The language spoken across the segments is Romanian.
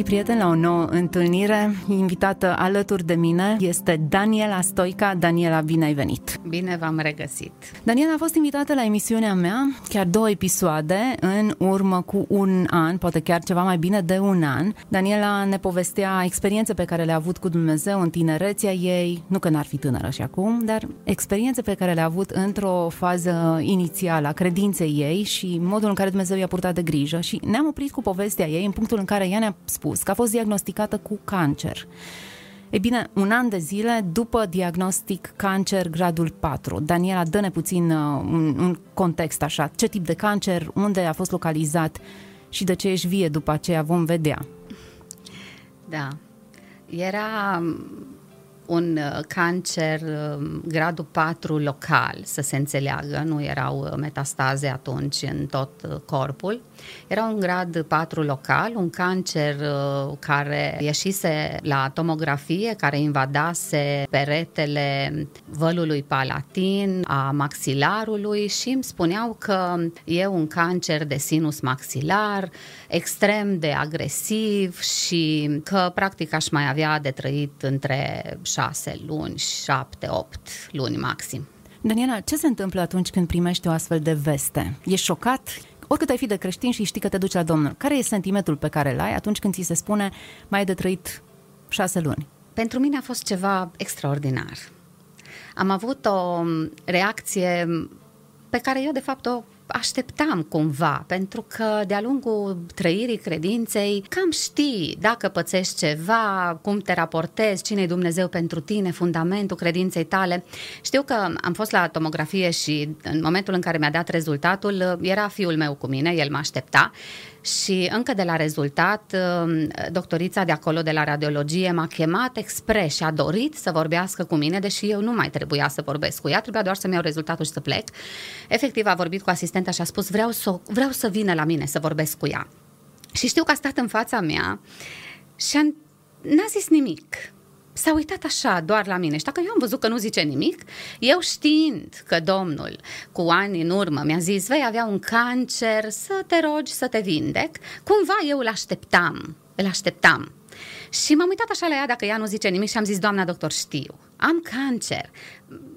Bine v-am regăsit, prieteni, la o nouă întâlnire. Invitată alături de mine este Daniela Stoica. Daniela, bine ai venit! Bine v-am regăsit! Daniela a fost invitată la emisiunea mea, chiar două episoade, în urmă cu un an, poate chiar ceva mai bine de un an. Daniela ne povestea experiențe pe care le-a avut cu Dumnezeu în tinerețea ei, nu că n-ar fi tânără și acum, dar experiențe pe care le-a avut într-o fază inițială a credinței ei și modul în care Dumnezeu i-a purtat de grijă și ne-am oprit cu povestea ei în punctul în care ea ne-a spus că a fost diagnosticată cu cancer. E bine, un an de zile după diagnostic cancer gradul 4. Daniela, dă-ne puțin uh, un, un context așa. Ce tip de cancer, unde a fost localizat și de ce ești vie după aceea vom vedea. Da. Era un uh, cancer um, gradul 4 local, să se înțeleagă, nu erau uh, metastaze atunci în tot uh, corpul. Era un grad 4 local, un cancer care ieșise la tomografie, care invadase peretele vălului palatin, a maxilarului și îmi spuneau că e un cancer de sinus maxilar, extrem de agresiv și că practic aș mai avea de trăit între șase luni, șapte, opt luni maxim. Daniela, ce se întâmplă atunci când primești o astfel de veste? Ești șocat? Oricât ai fi de creștin și știi că te duci la Domnul, care e sentimentul pe care îl ai atunci când ți se spune mai ai de trăit șase luni? Pentru mine a fost ceva extraordinar. Am avut o reacție pe care eu de fapt o așteptam cumva, pentru că de-a lungul trăirii credinței cam știi dacă pățești ceva, cum te raportezi, cine e Dumnezeu pentru tine, fundamentul credinței tale. Știu că am fost la tomografie și în momentul în care mi-a dat rezultatul, era fiul meu cu mine, el mă aștepta și încă de la rezultat, um, doctorița de acolo de la radiologie m-a chemat expres și a dorit să vorbească cu mine, deși eu nu mai trebuia să vorbesc cu ea, trebuia doar să-mi iau rezultatul și să plec. Efectiv a vorbit cu asistenta și a spus vreau să, vreau să vină la mine să vorbesc cu ea. Și știu că a stat în fața mea și a, n-a zis nimic s-a uitat așa doar la mine și dacă eu am văzut că nu zice nimic, eu știind că Domnul cu ani în urmă mi-a zis vei avea un cancer, să te rogi să te vindec, cumva eu îl așteptam, îl așteptam. Și m-am uitat așa la ea dacă ea nu zice nimic și am zis, doamna doctor, știu, am cancer,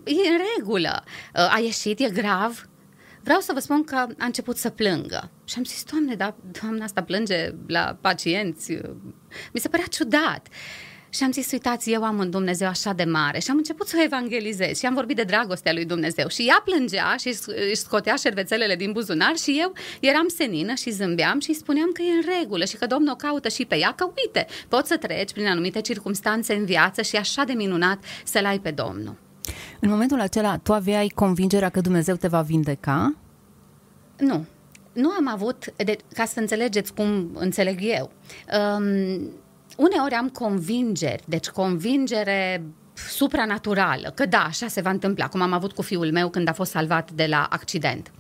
e în regulă, a ieșit, e grav, vreau să vă spun că a început să plângă. Și am zis, doamne, dar doamna asta plânge la pacienți. Mi se părea ciudat. Și am zis, uitați, eu am un Dumnezeu așa de mare și am început să o evangelizez și am vorbit de dragostea lui Dumnezeu și ea plângea și își scotea șervețelele din buzunar și eu eram senină și zâmbeam și spuneam că e în regulă și că Domnul o caută și pe ea, că uite, poți să treci prin anumite circunstanțe în viață și e așa de minunat să-L ai pe Domnul. În momentul acela, tu aveai convingerea că Dumnezeu te va vindeca? Nu. Nu am avut, de, ca să înțelegeți cum înțeleg eu, um, uneori am convingeri, deci convingere supranaturală, că da, așa se va întâmpla, cum am avut cu fiul meu când a fost salvat de la accident.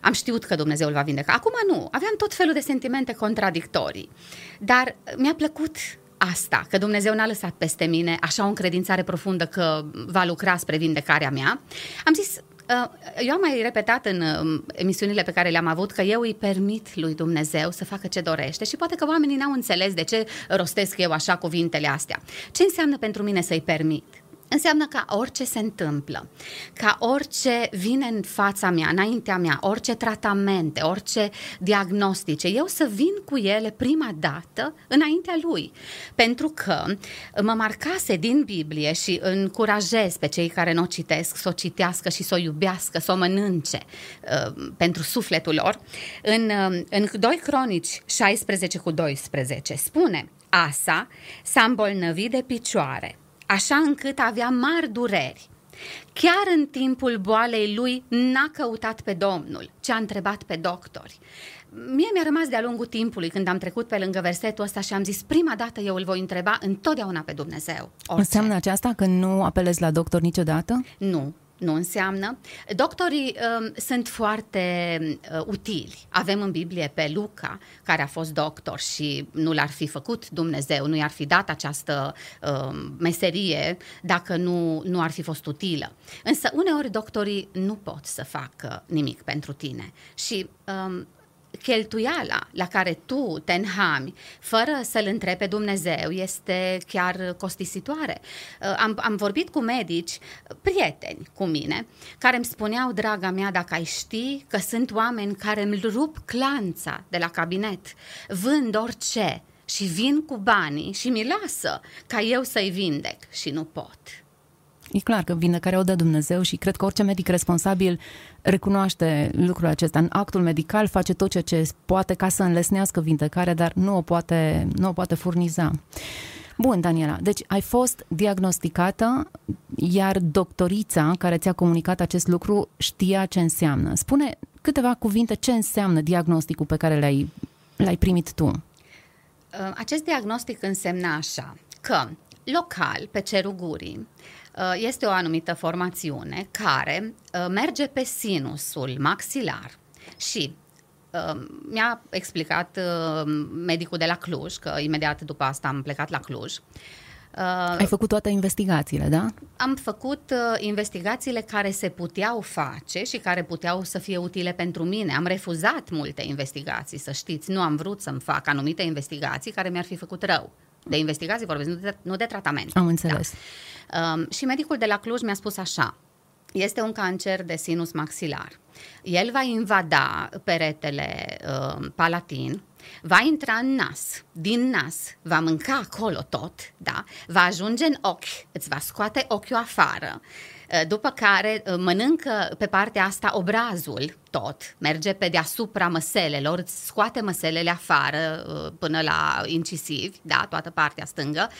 Am știut că Dumnezeu îl va vindeca. Acum nu, aveam tot felul de sentimente contradictorii. Dar mi-a plăcut asta, că Dumnezeu n-a lăsat peste mine așa o încredințare profundă că va lucra spre vindecarea mea. Am zis, Uh, eu am mai repetat în um, emisiunile pe care le-am avut că eu îi permit lui Dumnezeu să facă ce dorește și poate că oamenii n-au înțeles de ce rostesc eu așa cuvintele astea. Ce înseamnă pentru mine să-i permit? Înseamnă ca orice se întâmplă, ca orice vine în fața mea, înaintea mea, orice tratamente, orice diagnostice, eu să vin cu ele prima dată înaintea lui. Pentru că mă marcase din Biblie și încurajez pe cei care nu o citesc să o citească și să o iubească, să o mănânce uh, pentru sufletul lor. În, uh, în 2 Cronici 16 cu 12 spune Asa s-a îmbolnăvit de picioare așa încât avea mari dureri. Chiar în timpul boalei lui n-a căutat pe Domnul, ci a întrebat pe doctori. Mie mi-a rămas de-a lungul timpului când am trecut pe lângă versetul ăsta și am zis prima dată eu îl voi întreba întotdeauna pe Dumnezeu. Orice. Înseamnă aceasta că nu apelezi la doctor niciodată? Nu, nu înseamnă. Doctorii uh, sunt foarte uh, utili. Avem în Biblie pe Luca, care a fost doctor și nu l-ar fi făcut Dumnezeu, nu i-ar fi dat această uh, meserie dacă nu, nu ar fi fost utilă. Însă uneori doctorii nu pot să facă nimic pentru tine și uh, cheltuiala la care tu te înhami fără să-L întrebi pe Dumnezeu este chiar costisitoare. Uh, am, am vorbit cu medici, prieteni cu mine, care îmi spuneau, draga mea, dacă ai ști că sunt oameni care îmi rup clanța de la cabinet, vând orice și vin cu banii și mi lasă ca eu să-i vindec și nu pot. E clar că vindecarea o dă Dumnezeu și cred că orice medic responsabil recunoaște lucrul acesta. În actul medical face tot ce, ce poate ca să înlesnească vindecarea, dar nu o poate, nu o poate furniza. Bun, Daniela, deci ai fost diagnosticată, iar doctorița care ți-a comunicat acest lucru știa ce înseamnă. Spune câteva cuvinte ce înseamnă diagnosticul pe care l-ai, l-ai primit tu. Acest diagnostic însemna așa, că local, pe cerul gurii, Uh, este o anumită formațiune care uh, merge pe sinusul maxilar și uh, mi-a explicat medicul de la Cluj, că imediat după asta am plecat la Cluj, ai făcut toate investigațiile, da? Am făcut uh, investigațiile care se puteau face și care puteau să fie utile pentru mine. Am refuzat multe investigații, să știți. Nu am vrut să-mi fac anumite investigații care mi-ar fi făcut rău. De investigații vorbesc, nu de, nu de tratament. Am înțeles. Da. Um, și medicul de la Cluj mi-a spus așa, este un cancer de sinus maxilar. El va invada peretele uh, palatin, va intra în nas, din nas, va mânca acolo tot, da? va ajunge în ochi, îți va scoate ochiul afară, uh, după care uh, mănâncă pe partea asta obrazul tot, merge pe deasupra măselelor, îți scoate măselele afară uh, până la incisivi, da, toată partea stângă,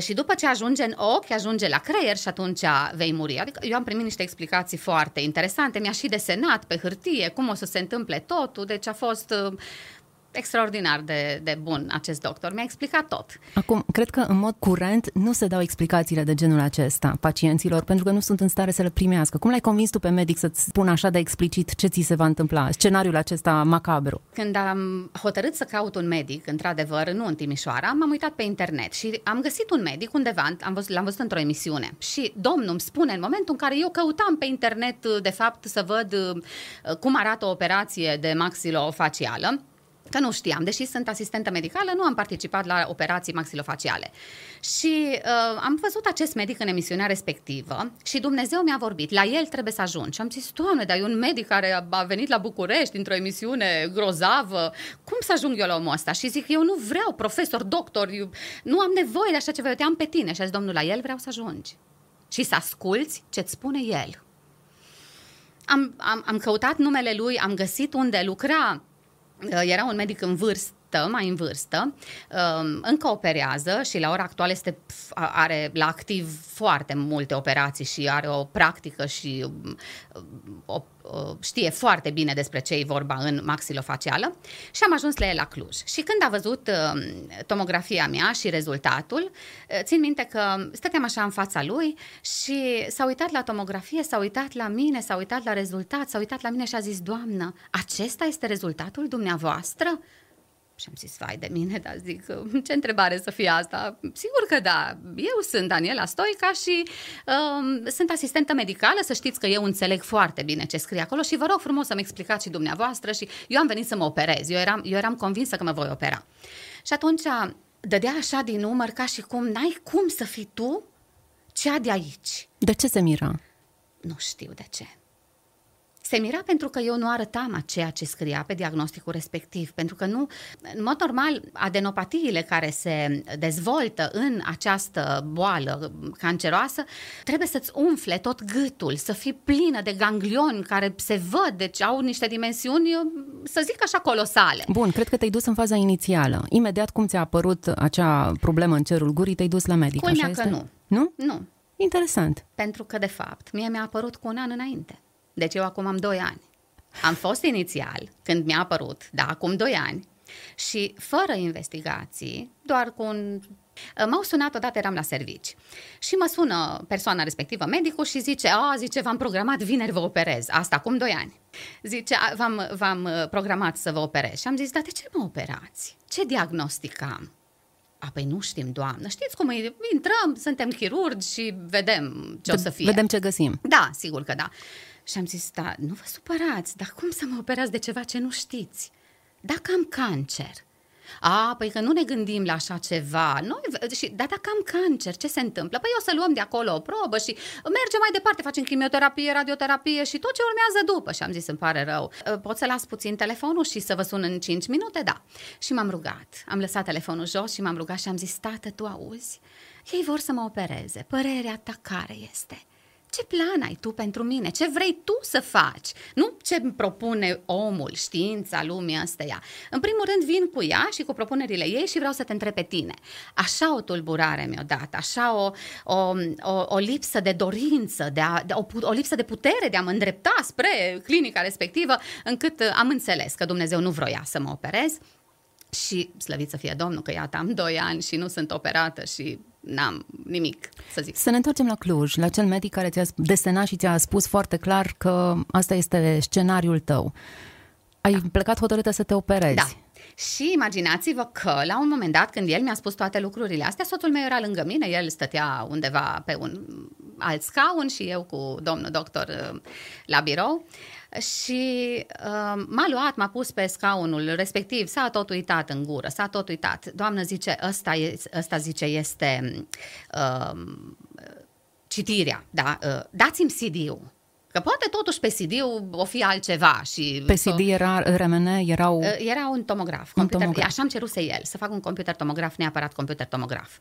și după ce ajunge în ochi, ajunge la creier și atunci vei muri. Adică eu am primit niște explicații foarte interesante, mi-a și desenat pe hârtie cum o să se întâmple totul, deci a fost extraordinar de, de bun acest doctor. Mi-a explicat tot. Acum, cred că în mod curent nu se dau explicațiile de genul acesta pacienților pentru că nu sunt în stare să le primească. Cum l-ai convins tu pe medic să-ți spună așa de explicit ce ți se va întâmpla, scenariul acesta macabru? Când am hotărât să caut un medic, într-adevăr, nu în Timișoara, m-am uitat pe internet și am găsit un medic undeva, am văzut, l-am văzut într-o emisiune și domnul îmi spune în momentul în care eu căutam pe internet, de fapt, să văd uh, cum arată o operație de maxilofacială, că nu știam, deși sunt asistentă medicală, nu am participat la operații maxilofaciale. Și uh, am văzut acest medic în emisiunea respectivă și Dumnezeu mi-a vorbit, la el trebuie să ajung. Și am zis, Doamne, dar e un medic care a venit la București într-o emisiune grozavă, cum să ajung eu la omul ăsta? Și zic, eu nu vreau profesor, doctor, eu nu am nevoie de așa ceva, eu te am pe tine. Și a zis, Domnul, la el vreau să ajungi. Și să asculți ce-ți spune el. Am, am, am căutat numele lui, am găsit unde lucra Uh, era un medic în vârstă, mai în vârstă, um, încă operează și la ora actuală este, are la activ foarte multe operații și are o practică și um, o Uh, știe foarte bine despre ce e vorba în maxilofacială și am ajuns la el la Cluj. Și când a văzut uh, tomografia mea și rezultatul, uh, țin minte că stăteam așa în fața lui și s-a uitat la tomografie, s-a uitat la mine, s-a uitat la rezultat, s-a uitat la mine și a zis, Doamnă, acesta este rezultatul dumneavoastră? Și am zis, vai de mine, dar zic, ce întrebare să fie asta? Sigur că da, eu sunt Daniela Stoica și um, sunt asistentă medicală, să știți că eu înțeleg foarte bine ce scrie acolo și vă rog frumos să-mi explicați și dumneavoastră și eu am venit să mă operez, eu eram, eu eram convinsă că mă voi opera. Și atunci dădea așa din număr ca și cum n-ai cum să fii tu cea de aici. De ce se mira? Nu știu de ce. Se mira pentru că eu nu arătam ceea ce scria pe diagnosticul respectiv, pentru că nu, în mod normal, adenopatiile care se dezvoltă în această boală canceroasă trebuie să-ți umfle tot gâtul, să fii plină de ganglioni care se văd, deci au niște dimensiuni, să zic așa, colosale. Bun, cred că te-ai dus în faza inițială. Imediat cum ți-a apărut acea problemă în cerul gurii, te-ai dus la medic, Culmea așa că este? nu. Nu? Nu. Interesant. Pentru că, de fapt, mie mi-a apărut cu un an înainte. Deci eu acum am doi ani. Am fost inițial, când mi-a apărut, da, acum doi ani, și fără investigații, doar cu un M-au sunat odată, eram la servici și mă sună persoana respectivă, medicul, și zice, a, zice, v-am programat vineri vă operez, asta acum doi ani. Zice, v-am, v-am uh, programat să vă operez. Și am zis, dar de ce mă operați? Ce diagnostic am? A, păi nu știm, doamnă. Știți cum e? Intrăm, suntem chirurgi și vedem ce o să fie. Vedem ce găsim. Da, sigur că da. Și am zis, da, nu vă supărați, dar cum să mă operați de ceva ce nu știți? Dacă am cancer, a, păi că nu ne gândim la așa ceva. Noi, și, dar dacă am cancer, ce se întâmplă? Păi o să luăm de acolo o probă și mergem mai departe, facem chimioterapie, radioterapie și tot ce urmează după. Și am zis, îmi pare rău, ă, pot să las puțin telefonul și să vă sun în 5 minute? Da. Și m-am rugat. Am lăsat telefonul jos și m-am rugat și am zis, tată, tu auzi? Ei vor să mă opereze. Părerea ta care este? Ce plan ai tu pentru mine? Ce vrei tu să faci? Nu ce îmi propune omul, știința, lumea astea. În primul rând vin cu ea și cu propunerile ei și vreau să te întreb pe tine. Așa o tulburare mi-o dat, așa o, o, o, o lipsă de dorință, de a, de o, o lipsă de putere de a mă îndrepta spre clinica respectivă, încât am înțeles că Dumnezeu nu vroia să mă operez și slăvit să fie Domnul, că iată, am doi ani și nu sunt operată și n-am nimic să zic. Să ne întoarcem la Cluj, la cel medic care ți-a desenat și ți-a spus foarte clar că asta este scenariul tău. Ai da. plecat hotărâtă să te operezi. Da. Și imaginați-vă că, la un moment dat, când el mi-a spus toate lucrurile astea, soțul meu era lângă mine, el stătea undeva pe un alt scaun și eu cu domnul doctor uh, la birou. Și uh, m-a luat, m-a pus pe scaunul respectiv, s-a tot uitat în gură, s-a tot uitat. Doamnă zice, ăsta, e, ăsta zice este uh, citirea, da? Uh, dați-mi CD-ul. Că poate totuși pe CD o fi altceva și... Pe CD era RMN, erau... Uh, era un tomograf. Un computer, tomograf. Așa am ceruse el, să fac un computer tomograf, neapărat computer tomograf.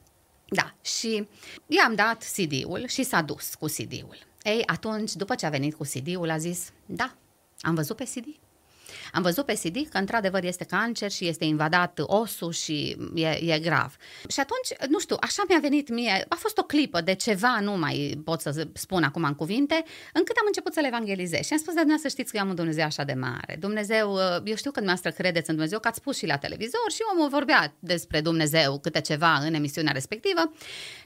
Da, și i-am dat CD-ul și s-a dus cu CD-ul. Ei, atunci, după ce a venit cu CD-ul, a zis, da, am văzut pe CD. Am văzut pe CD că într-adevăr este cancer și este invadat osul și e, e grav. Și atunci, nu știu, așa mi-a venit mie, a fost o clipă de ceva, nu mai pot să spun acum în cuvinte, încât am început să le evangelizez. Și am spus, dar să știți că eu am un Dumnezeu așa de mare. Dumnezeu, eu știu că dumneavoastră credeți în Dumnezeu, că ați spus și la televizor și omul vorbea despre Dumnezeu câte ceva în emisiunea respectivă.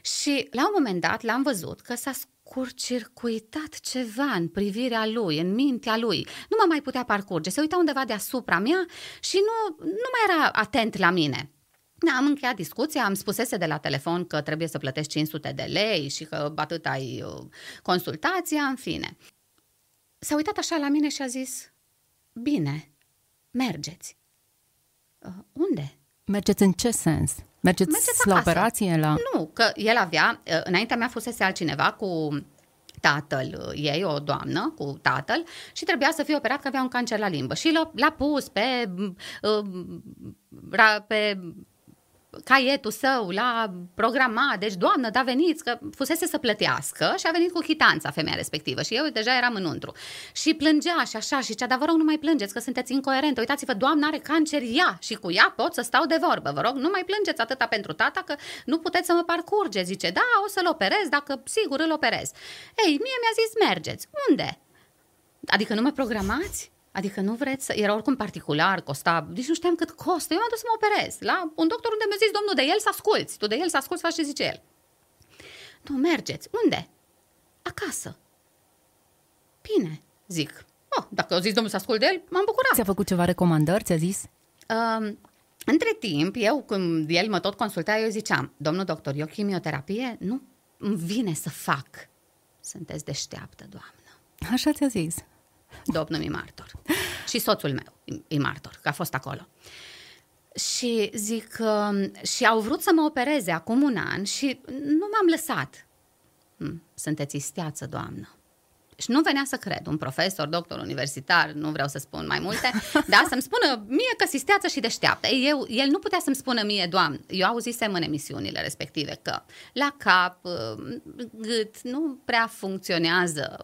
Și la un moment dat l-am văzut că s-a curcircuitat ceva în privirea lui, în mintea lui. Nu mă mai putea parcurge, se uita undeva deasupra mea și nu, nu mai era atent la mine. Da, am încheiat discuția, am spusese de la telefon că trebuie să plătești 500 de lei și că atât ai uh, consultația, în fine. S-a uitat așa la mine și a zis, bine, mergeți. Uh, unde? Mergeți în ce sens? Mergeți, Mergeți la operație? La... Nu, că el avea, uh, înaintea mea fusese altcineva cu tatăl uh, ei, o doamnă cu tatăl și trebuia să fie operat că avea un cancer la limbă și l-a, l-a pus pe, uh, pe caietul său, la programat, deci doamnă, da veniți, că fusese să plătească și a venit cu chitanța femeia respectivă și eu deja eram înăuntru. Și plângea și așa și cea, dar vă rog nu mai plângeți că sunteți incoerente, uitați-vă, doamna are cancer ea și cu ea pot să stau de vorbă, vă rog nu mai plângeți atâta pentru tata că nu puteți să mă parcurge, zice, da, o să-l operez, dacă sigur îl operez. Ei, mie mi-a zis, mergeți, unde? Adică nu mă programați? Adică nu vreți să... Era oricum particular, costa... Deci nu știam cât costă. Eu m-am dus să mă operez la un doctor unde mi-a zis, domnul, de el să asculți. Tu de el să asculți, faci ce zice el. Nu, mergeți. Unde? Acasă. Bine, zic. Oh, dacă au zis domnul să ascult de el, m-am bucurat. Ți-a făcut ceva recomandări, ți-a zis? Uh, între timp, eu, când el mă tot consulta, eu ziceam, domnul doctor, eu chimioterapie nu îmi vine să fac. Sunteți deșteaptă, doamnă. Așa ți-a zis. Domnul e martor. Și soțul meu e martor, că a fost acolo. Și zic, uh, și au vrut să mă opereze acum un an și nu m-am lăsat. Hm, sunteți isteață, doamnă. Și nu venea să cred, un profesor, doctor universitar, nu vreau să spun mai multe, da, să-mi spună mie că sisteață și deșteaptă. Eu, el nu putea să-mi spună mie, doamnă, eu auzisem în emisiunile respective că la cap, uh, gât, nu prea funcționează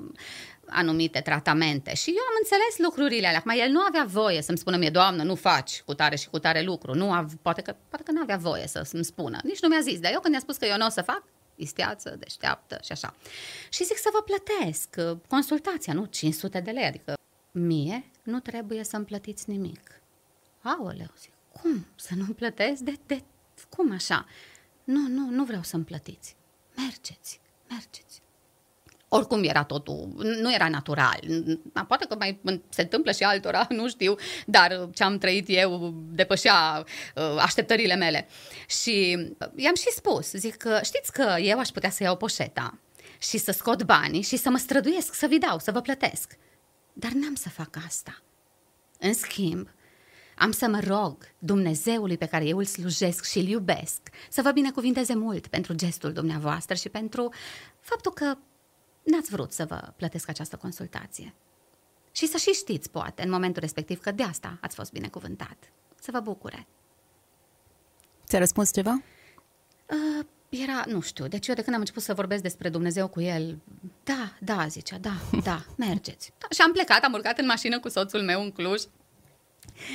anumite tratamente. Și eu am înțeles lucrurile alea. Acum, el nu avea voie să-mi spună mie, doamnă, nu faci cu tare și cu tare lucru. Nu av- poate, că, poate că nu avea voie să-mi spună. Nici nu mi-a zis. Dar eu când i-a spus că eu nu o să fac, isteață, deșteaptă și așa. Și zic să vă plătesc uh, consultația, nu 500 de lei, adică mie nu trebuie să-mi plătiți nimic. Aoleu, zic, cum să nu plătesc? De, de, cum așa? Nu, nu, nu vreau să-mi plătiți. Mergeți, mergeți oricum era totul, nu era natural. Poate că mai se întâmplă și altora, nu știu, dar ce am trăit eu depășea uh, așteptările mele. Și i-am și spus, zic că știți că eu aș putea să iau poșeta și să scot banii și să mă străduiesc să vi dau, să vă plătesc. Dar n-am să fac asta. În schimb, am să mă rog Dumnezeului pe care eu îl slujesc și îl iubesc să vă binecuvinteze mult pentru gestul dumneavoastră și pentru faptul că n-ați vrut să vă plătesc această consultație. Și să și știți, poate, în momentul respectiv, că de asta ați fost binecuvântat. Să vă bucure. Ți-a răspuns ceva? Uh, era, nu știu, deci eu de când am început să vorbesc despre Dumnezeu cu el, da, da, zicea, da, da, mergeți. Da, și am plecat, am urcat în mașină cu soțul meu în Cluj,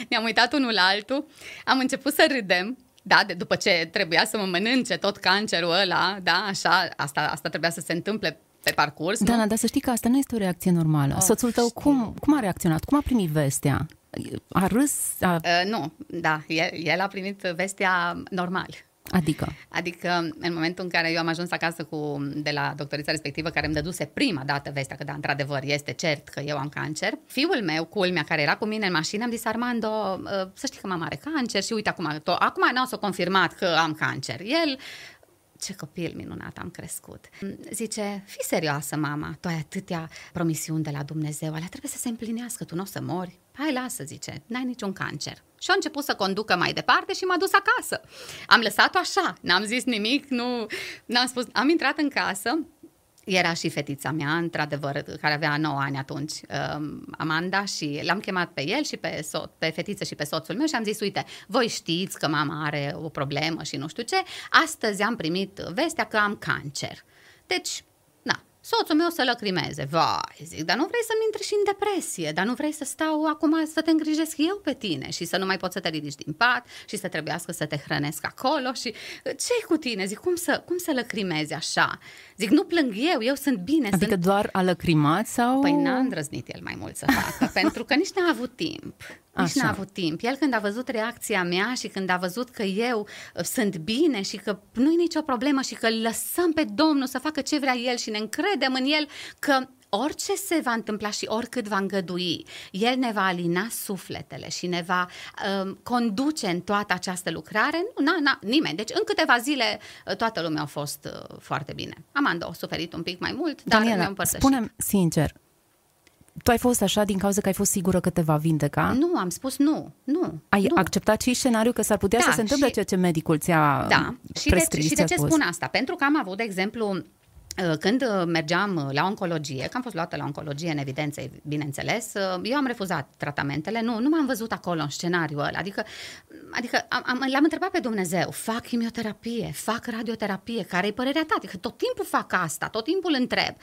ne-am uitat unul la altul, am început să râdem, da, de, după ce trebuia să mă mănânce tot cancerul ăla, da, așa, asta, asta trebuia să se întâmple pe parcurs. Dana, nu? dar să știi că asta nu este o reacție normală. Oh, Soțul tău cum, cum a reacționat? Cum a primit vestea? A râs? A... Uh, nu, da, el, el a primit vestea normal. Adică? Adică în momentul în care eu am ajuns acasă cu, de la doctorița respectivă care îmi dăduse prima dată vestea că da, într-adevăr este cert că eu am cancer, fiul meu, culmea, care era cu mine în mașină, am zis Armando, uh, să știi că mama are cancer și uite acum, to- acum n-au să confirmat că am cancer. El ce copil minunat am crescut. Zice, fi serioasă, mama, tu ai atâtea promisiuni de la Dumnezeu, alea trebuie să se împlinească, tu nu o să mori. Hai, lasă, zice, n-ai niciun cancer. Și a început să conducă mai departe și m-a dus acasă. Am lăsat-o așa, n-am zis nimic, nu, n-am spus, am intrat în casă, era și fetița mea, într-adevăr, care avea 9 ani atunci, um, Amanda, și l-am chemat pe el și pe, so- pe fetiță și pe soțul meu și am zis, uite, voi știți că mama are o problemă și nu știu ce, astăzi am primit vestea că am cancer. Deci, soțul meu să lăcrimeze. Vai, zic, dar nu vrei să-mi intri și în depresie, dar nu vrei să stau acum să te îngrijesc eu pe tine și să nu mai poți să te ridici din pat și să trebuiască să te hrănesc acolo și ce cu tine? Zic, cum să, cum să lăcrimezi așa? Zic, nu plâng eu, eu sunt bine. Adică sunt... doar a lăcrimat sau... Păi n-a îndrăznit el mai mult să facă, pentru că nici n-a avut timp. Nici Așa. n-a avut timp. El când a văzut reacția mea și când a văzut că eu uh, sunt bine și că nu e nicio problemă și că lăsăm pe Domnul să facă ce vrea El și ne încredem în El că orice se va întâmpla și oricât va îngădui, El ne va alina sufletele și ne va um, conduce în toată această lucrare. Nu, na, na, nimeni. Deci în câteva zile uh, toată lumea a fost uh, foarte bine. Amanda a suferit un pic mai mult, dar Daniela, mi-am spune sincer, tu ai fost așa din cauza că ai fost sigură că te va vindeca? Nu, am spus nu, nu. Ai nu. acceptat și scenariul că s-ar putea da, să se întâmple și, ceea ce medicul ți-a Da, și de, și de ce spun asta? Pentru că am avut, de exemplu, Uh, când uh, mergeam uh, la oncologie, că am fost luată la oncologie în evidență, bineînțeles, eu am refuzat tratamentele, nu, nu m-am văzut acolo în scenariul ăla, adică, adică am, am, l-am întrebat pe Dumnezeu, fac chimioterapie, fac radioterapie, care e părerea ta? Adică tot timpul fac asta, tot timpul întreb,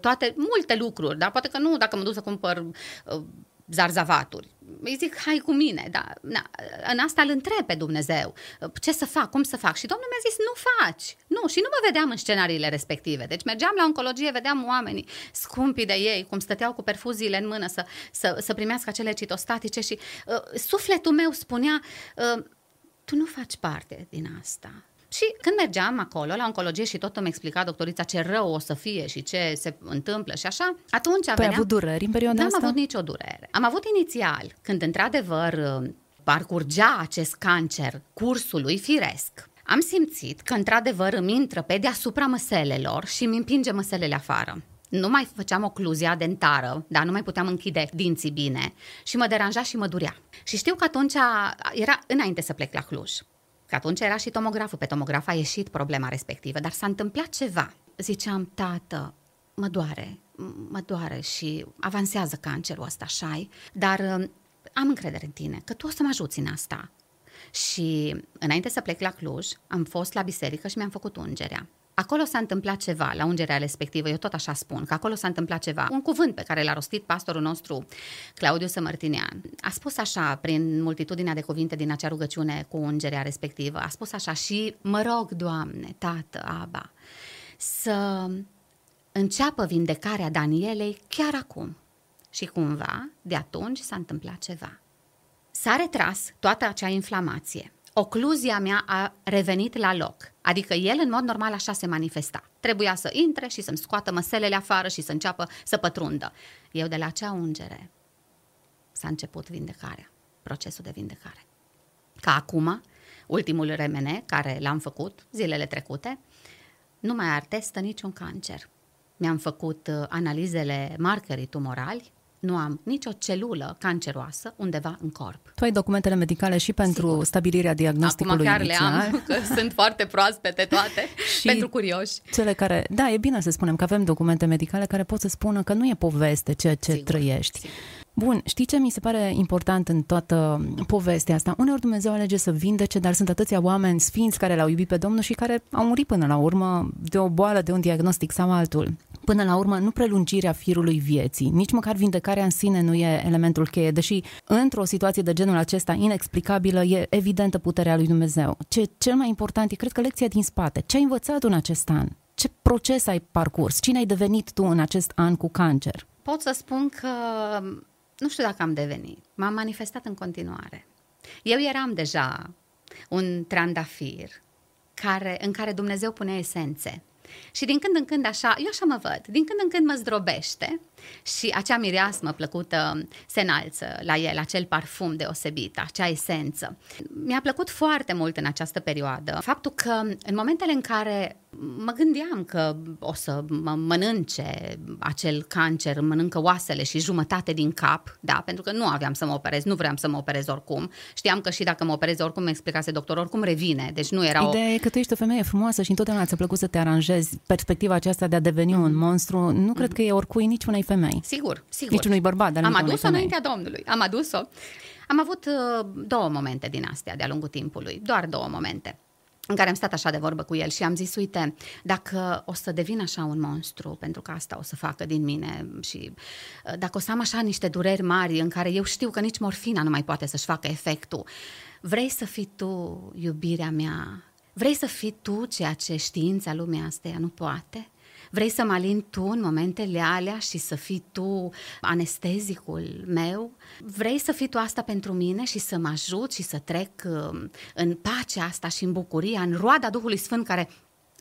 toate, multe lucruri, dar poate că nu dacă mă duc să cumpăr zarzavaturi. Îi zic, hai cu mine, dar na, în asta îl întreb pe Dumnezeu. Ce să fac, cum să fac? Și Domnul mi-a zis, nu faci. Nu, și nu mă vedeam în scenariile respective. Deci mergeam la oncologie, vedeam oamenii scumpi de ei, cum stăteau cu perfuziile în mână să, să, să primească acele citostatice și uh, sufletul meu spunea, uh, tu nu faci parte din asta. Și când mergeam acolo la oncologie și tot îmi explica doctorița ce rău o să fie și ce se întâmplă și așa, atunci păi veneam... avut dureri în perioada asta? N-am avut nicio durere. Am avut inițial, când într-adevăr parcurgea acest cancer cursului firesc, am simțit că într-adevăr îmi intră pe deasupra măselelor și îmi împinge măselele afară. Nu mai făceam ocluzia dentară, dar nu mai puteam închide dinții bine și mă deranja și mă durea. Și știu că atunci era înainte să plec la Cluj. Că atunci era și tomograful. Pe tomograf a ieșit problema respectivă, dar s-a întâmplat ceva. Ziceam, tată, mă doare, mă doare și avansează cancerul ăsta, așa dar um, am încredere în tine, că tu o să mă ajuți în asta. Și înainte să plec la Cluj, am fost la biserică și mi-am făcut ungerea. Acolo s-a întâmplat ceva, la ungerea respectivă, eu tot așa spun, că acolo s-a întâmplat ceva. Un cuvânt pe care l-a rostit pastorul nostru, Claudiu Sămărtinean. A spus așa, prin multitudinea de cuvinte din acea rugăciune cu ungerea respectivă, a spus așa și mă rog, Doamne, Tată, Aba, să înceapă vindecarea Danielei chiar acum. Și cumva, de atunci s-a întâmplat ceva. S-a retras toată acea inflamație. Ocluzia mea a revenit la loc, adică el în mod normal așa se manifesta. Trebuia să intre și să-mi scoată măselele afară și să înceapă să pătrundă. Eu de la acea ungere s-a început vindecarea, procesul de vindecare. Ca acum, ultimul remene care l-am făcut zilele trecute, nu mai artestă niciun cancer. Mi-am făcut uh, analizele markerii tumorali, nu am nicio celulă canceroasă undeva în corp. Tu ai documentele medicale și pentru Sigur. stabilirea diagnosticului Acum chiar inițial. le am, că sunt foarte proaspete toate, și pentru curioși. Cele care, da, e bine să spunem că avem documente medicale care pot să spună că nu e poveste ceea ce Sigur. trăiești. Sigur. Bun, știi ce mi se pare important în toată povestea asta? Uneori Dumnezeu alege să vindece, dar sunt atâția oameni sfinți care l-au iubit pe Domnul și care au murit până la urmă de o boală, de un diagnostic sau altul. Până la urmă, nu prelungirea firului vieții, nici măcar vindecarea în sine nu e elementul cheie, deși într-o situație de genul acesta inexplicabilă e evidentă puterea lui Dumnezeu. Ce cel mai important e, cred că, lecția din spate. Ce ai învățat în acest an? Ce proces ai parcurs? Cine ai devenit tu în acest an cu cancer? Pot să spun că nu știu dacă am devenit, m-am manifestat în continuare. Eu eram deja un trandafir care, în care Dumnezeu pune esențe. Și din când în când așa, eu așa mă văd, din când în când mă zdrobește și acea mireasmă plăcută se înalță la el, acel parfum deosebit, acea esență. Mi-a plăcut foarte mult în această perioadă faptul că în momentele în care mă gândeam că o să mă mănânce acel cancer, mănâncă oasele și jumătate din cap, da, pentru că nu aveam să mă operez, nu vreau să mă operez oricum. Știam că și dacă mă operez oricum, mi explicase doctor, oricum revine, deci nu era Ideea o... e că tu ești o femeie frumoasă și întotdeauna ți-a plăcut să te aranjezi. Perspectiva aceasta de a deveni mm-hmm. un monstru, nu mm-hmm. cred că e oricui nici unei femei. Sigur, sigur. Nici unui bărbat, dar Am adus-o înaintea Domnului, am adus-o. Am avut uh, două momente din astea de-a lungul timpului, doar două momente în care am stat așa de vorbă cu el și am zis, uite, dacă o să devin așa un monstru, pentru că asta o să facă din mine și uh, dacă o să am așa niște dureri mari în care eu știu că nici morfina nu mai poate să-și facă efectul, vrei să fii tu iubirea mea? Vrei să fii tu ceea ce știința lumea asta nu poate? Vrei să mă alin tu în momentele alea și să fii tu anestezicul meu? Vrei să fii tu asta pentru mine și să mă ajut și să trec um, în pacea asta și în bucuria, în roada Duhului Sfânt care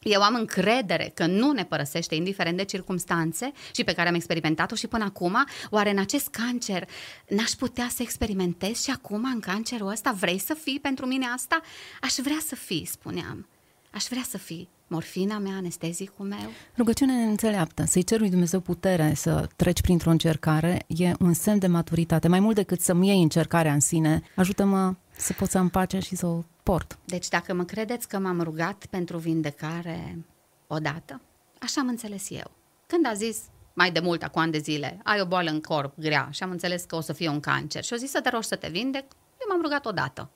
eu am încredere că nu ne părăsește indiferent de circumstanțe și pe care am experimentat-o și până acum, oare în acest cancer n-aș putea să experimentez și acum în cancerul ăsta? Vrei să fii pentru mine asta? Aș vrea să fii, spuneam. Aș vrea să fii morfina mea, anestezicul meu. Rugăciunea înțeleaptă, să-i cer lui Dumnezeu putere să treci printr-o încercare, e un semn de maturitate. Mai mult decât să-mi iei încercarea în sine, ajută-mă să pot să am pace și să o port. Deci dacă mă credeți că m-am rugat pentru vindecare odată, așa am înțeles eu. Când a zis mai de mult, acum ani de zile, ai o boală în corp grea și am înțeles că o să fie un cancer și o zis să te rogi să te vindec, eu m-am rugat odată.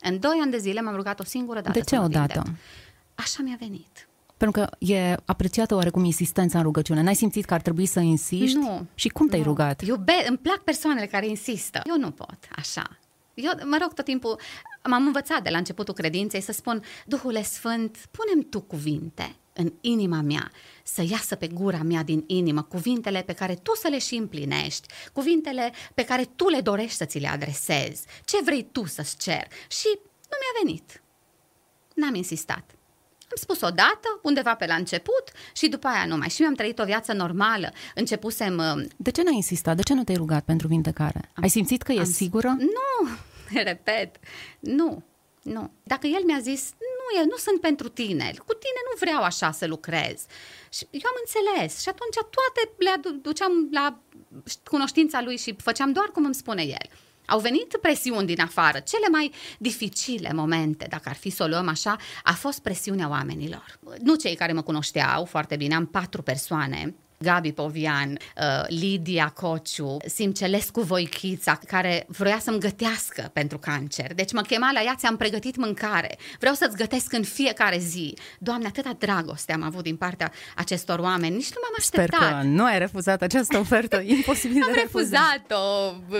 În doi ani de zile m-am rugat o singură dată De ce odată? Vindec. Așa mi-a venit. Pentru că e apreciată oarecum insistența în rugăciune. N-ai simțit că ar trebui să insiști? Nu. Și cum te-ai nu. rugat? Iube, îmi plac persoanele care insistă. Eu nu pot, așa. Eu, mă rog, tot timpul m-am învățat de la începutul credinței să spun, Duhule Sfânt, punem Tu cuvinte în inima mea, să iasă pe gura mea din inimă cuvintele pe care tu să le și împlinești, cuvintele pe care tu le dorești să ți le adresezi, ce vrei tu să-ți cer. Și nu mi-a venit. N-am insistat. Am spus odată, undeva pe la început și după aia nu mai. Și mi-am trăit o viață normală. Începusem... uh, De ce n-ai insistat? De ce nu te-ai rugat pentru vindecare? Ai simțit că e am- sigură? Nu, repet, nu, nu. Dacă el mi-a zis, nu, eu nu sunt pentru tine, cu tine nu vreau așa să lucrez. Și eu am înțeles și atunci toate le adu- duceam la cunoștința lui și făceam doar cum îmi spune el. Au venit presiuni din afară. Cele mai dificile momente, dacă ar fi să o luăm așa, a fost presiunea oamenilor. Nu cei care mă cunoșteau foarte bine, am patru persoane Gabi Povian, uh, Lidia Cociu, Simcelescu Voichița, care vroia să-mi gătească pentru cancer. Deci mă chema la ea, ți-am pregătit mâncare, vreau să-ți gătesc în fiecare zi. Doamne, atâta dragoste am avut din partea acestor oameni, nici nu m-am așteptat. Sper că nu ai refuzat această ofertă, imposibil am de refuzat-o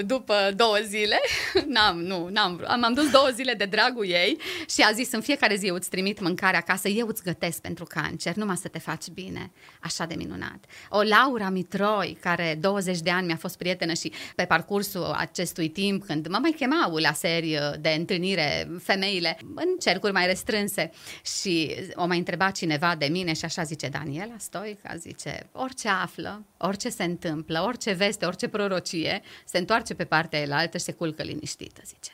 după două zile, n-am, nu, n-am, am dus două zile de dragul ei și a zis în fiecare zi eu îți trimit mâncare acasă, eu îți gătesc pentru cancer, numai să te faci bine. Așa de minunat. O Laura Mitroi, care 20 de ani mi-a fost prietenă și pe parcursul acestui timp, când mă mai chemau la serie de întâlnire femeile în cercuri mai restrânse și o mai întreba cineva de mine și așa zice Daniela Stoica, zice, orice află, orice se întâmplă, orice veste, orice prorocie, se întoarce pe partea elaltă și se culcă liniștită, zice.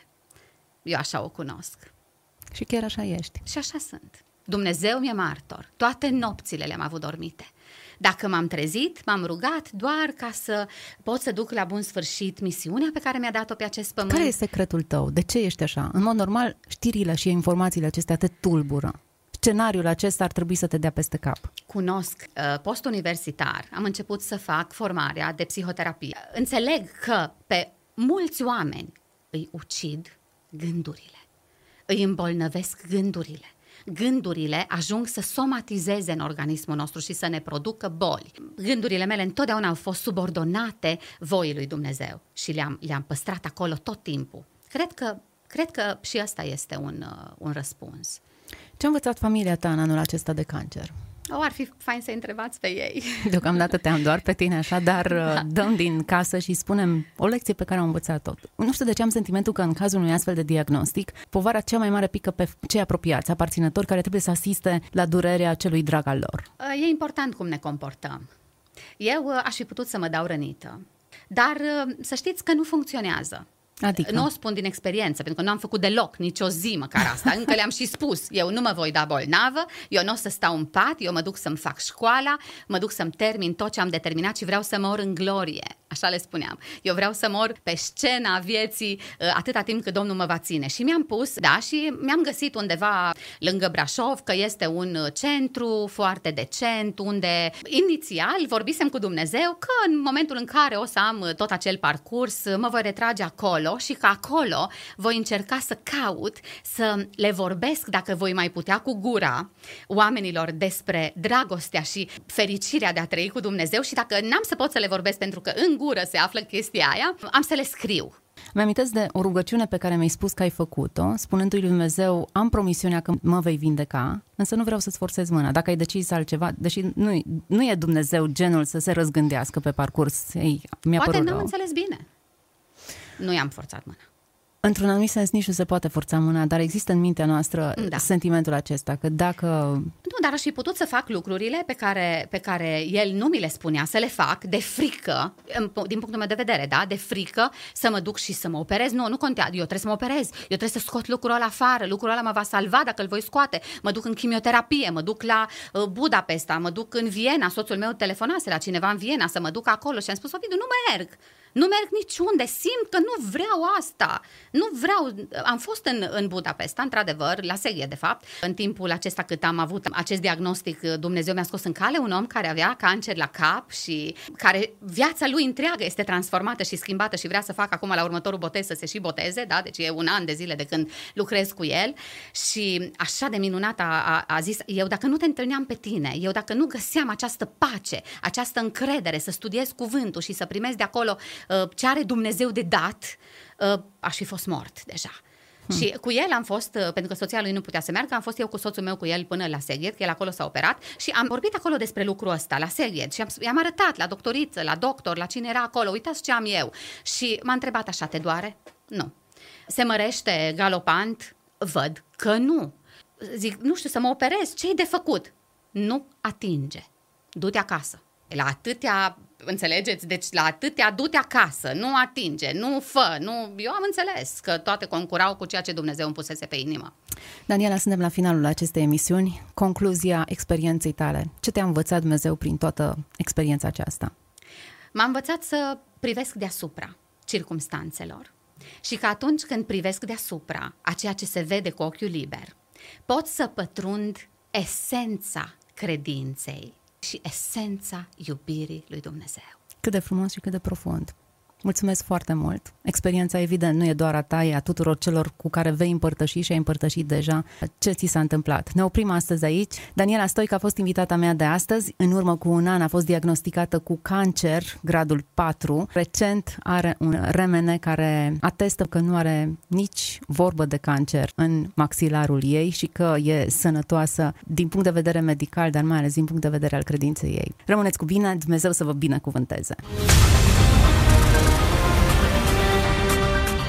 Eu așa o cunosc. Și chiar așa ești. Și așa sunt. Dumnezeu mi-e martor. Toate nopțile le-am avut dormite. Dacă m-am trezit, m-am rugat doar ca să pot să duc la bun sfârșit misiunea pe care mi-a dat-o pe acest pământ. Care e secretul tău? De ce ești așa? În mod normal, știrile și informațiile acestea te tulbură. Scenariul acesta ar trebui să te dea peste cap. Cunosc uh, post-universitar, am început să fac formarea de psihoterapie. Înțeleg că pe mulți oameni îi ucid gândurile, îi îmbolnăvesc gândurile gândurile ajung să somatizeze în organismul nostru și să ne producă boli. Gândurile mele întotdeauna au fost subordonate voii lui Dumnezeu și le-am, le-am păstrat acolo tot timpul. Cred că, cred că și asta este un, uh, un răspuns. Ce a învățat familia ta în anul acesta de cancer? O, ar fi fain să întrebați pe ei. Deocamdată te-am doar pe tine așa, dar da. Uh, dăm din casă și spunem o lecție pe care am învățat-o. Nu știu de ce am sentimentul că în cazul unui astfel de diagnostic, povara cea mai mare pică pe cei apropiați, aparținători care trebuie să asiste la durerea celui drag al lor. Uh, e important cum ne comportăm. Eu uh, aș fi putut să mă dau rănită, dar să știți că nu funcționează. Adică? Nu o spun din experiență, pentru că nu am făcut deloc nicio zi măcar asta. Încă le-am și spus, eu nu mă voi da bolnavă, eu nu o să stau în pat, eu mă duc să-mi fac școala, mă duc să-mi termin tot ce am determinat și vreau să mor în glorie. Așa le spuneam. Eu vreau să mor pe scena vieții uh, atâta timp cât Domnul mă va ține. Și mi-am pus, da, și mi-am găsit undeva lângă Brașov că este un centru foarte decent, unde inițial vorbisem cu Dumnezeu că în momentul în care o să am tot acel parcurs, mă voi retrage acolo și că acolo voi încerca să caut, să le vorbesc, dacă voi mai putea cu gura, oamenilor despre dragostea și fericirea de a trăi cu Dumnezeu și dacă n-am să pot să le vorbesc pentru că în gură se află chestia aia, am să le scriu. Mi-amintesc de o rugăciune pe care mi-ai spus că ai făcut-o, spunându-i lui Dumnezeu, am promisiunea că mă vei vindeca, însă nu vreau să-ți forțez mâna. Dacă ai decis altceva, deși nu, nu e Dumnezeu genul să se răzgândească pe parcurs, ei, mi-a Poate părut n-am rău. înțeles bine. Nu i-am forțat mâna. Într-un anumit sens nici nu se poate forța mâna, dar există în mintea noastră Da. sentimentul acesta, că dacă Nu, dar aș fi putut să fac lucrurile pe care, pe care el nu mi le spunea să le fac de frică, în- din punctul meu de vedere, da, de frică să mă duc și să mă operez. Nu, nu contează, eu trebuie să mă operez, eu trebuie să scot lucrul ăla afară, lucrul ăla mă va salva dacă îl voi scoate. Mă duc în chimioterapie, mă duc la uh, Budapesta, mă duc în Viena, soțul meu telefonase la cineva în Viena să mă duc acolo și am spus, Ovidiu, nu merg. Nu merg niciunde, simt că nu vreau asta. Nu vreau. Am fost în, în Budapesta, într-adevăr, la Seghie, de fapt. În timpul acesta cât am avut acest diagnostic, Dumnezeu mi-a scos în cale un om care avea cancer la cap și care viața lui întreagă este transformată și schimbată și vrea să facă acum la următorul botez să se și boteze, da? Deci e un an de zile de când lucrez cu el și așa de minunat a, a, a zis, eu dacă nu te întâlneam pe tine, eu dacă nu găseam această pace, această încredere, să studiez cuvântul și să primesc de acolo uh, ce are Dumnezeu de dat, uh, aș fi fost mort deja. Hmm. Și cu el am fost, uh, pentru că soția lui nu putea să meargă, am fost eu cu soțul meu cu el până la Seghet, că el acolo s-a operat și am vorbit acolo despre lucrul ăsta, la Seghet și am, i-am arătat la doctoriță, la doctor, la cine era acolo, uitați ce am eu. Și m-a întrebat așa, te doare? Nu. Se mărește galopant? Văd că nu. Zic, nu știu, să mă operez, ce-i de făcut? Nu atinge. Du-te acasă. La atâtea, înțelegeți? Deci la atâtea du-te acasă, nu atinge, nu fă, nu... Eu am înțeles că toate concurau cu ceea ce Dumnezeu îmi pusese pe inimă. Daniela, suntem la finalul acestei emisiuni. Concluzia experienței tale. Ce te-a învățat Dumnezeu prin toată experiența aceasta? M-a învățat să privesc deasupra circumstanțelor și că atunci când privesc deasupra a ceea ce se vede cu ochiul liber, pot să pătrund esența credinței și esența iubirii lui Dumnezeu. Cât de frumos și cât de profund. Mulțumesc foarte mult. Experiența, evident, nu e doar a ta, e a tuturor celor cu care vei împărtăși și ai împărtășit deja ce ți s-a întâmplat. Ne oprim astăzi aici. Daniela Stoic a fost invitata mea de astăzi. În urmă cu un an a fost diagnosticată cu cancer, gradul 4. Recent are un remene care atestă că nu are nici vorbă de cancer în maxilarul ei și că e sănătoasă din punct de vedere medical, dar mai ales din punct de vedere al credinței ei. Rămâneți cu bine, Dumnezeu să vă binecuvânteze!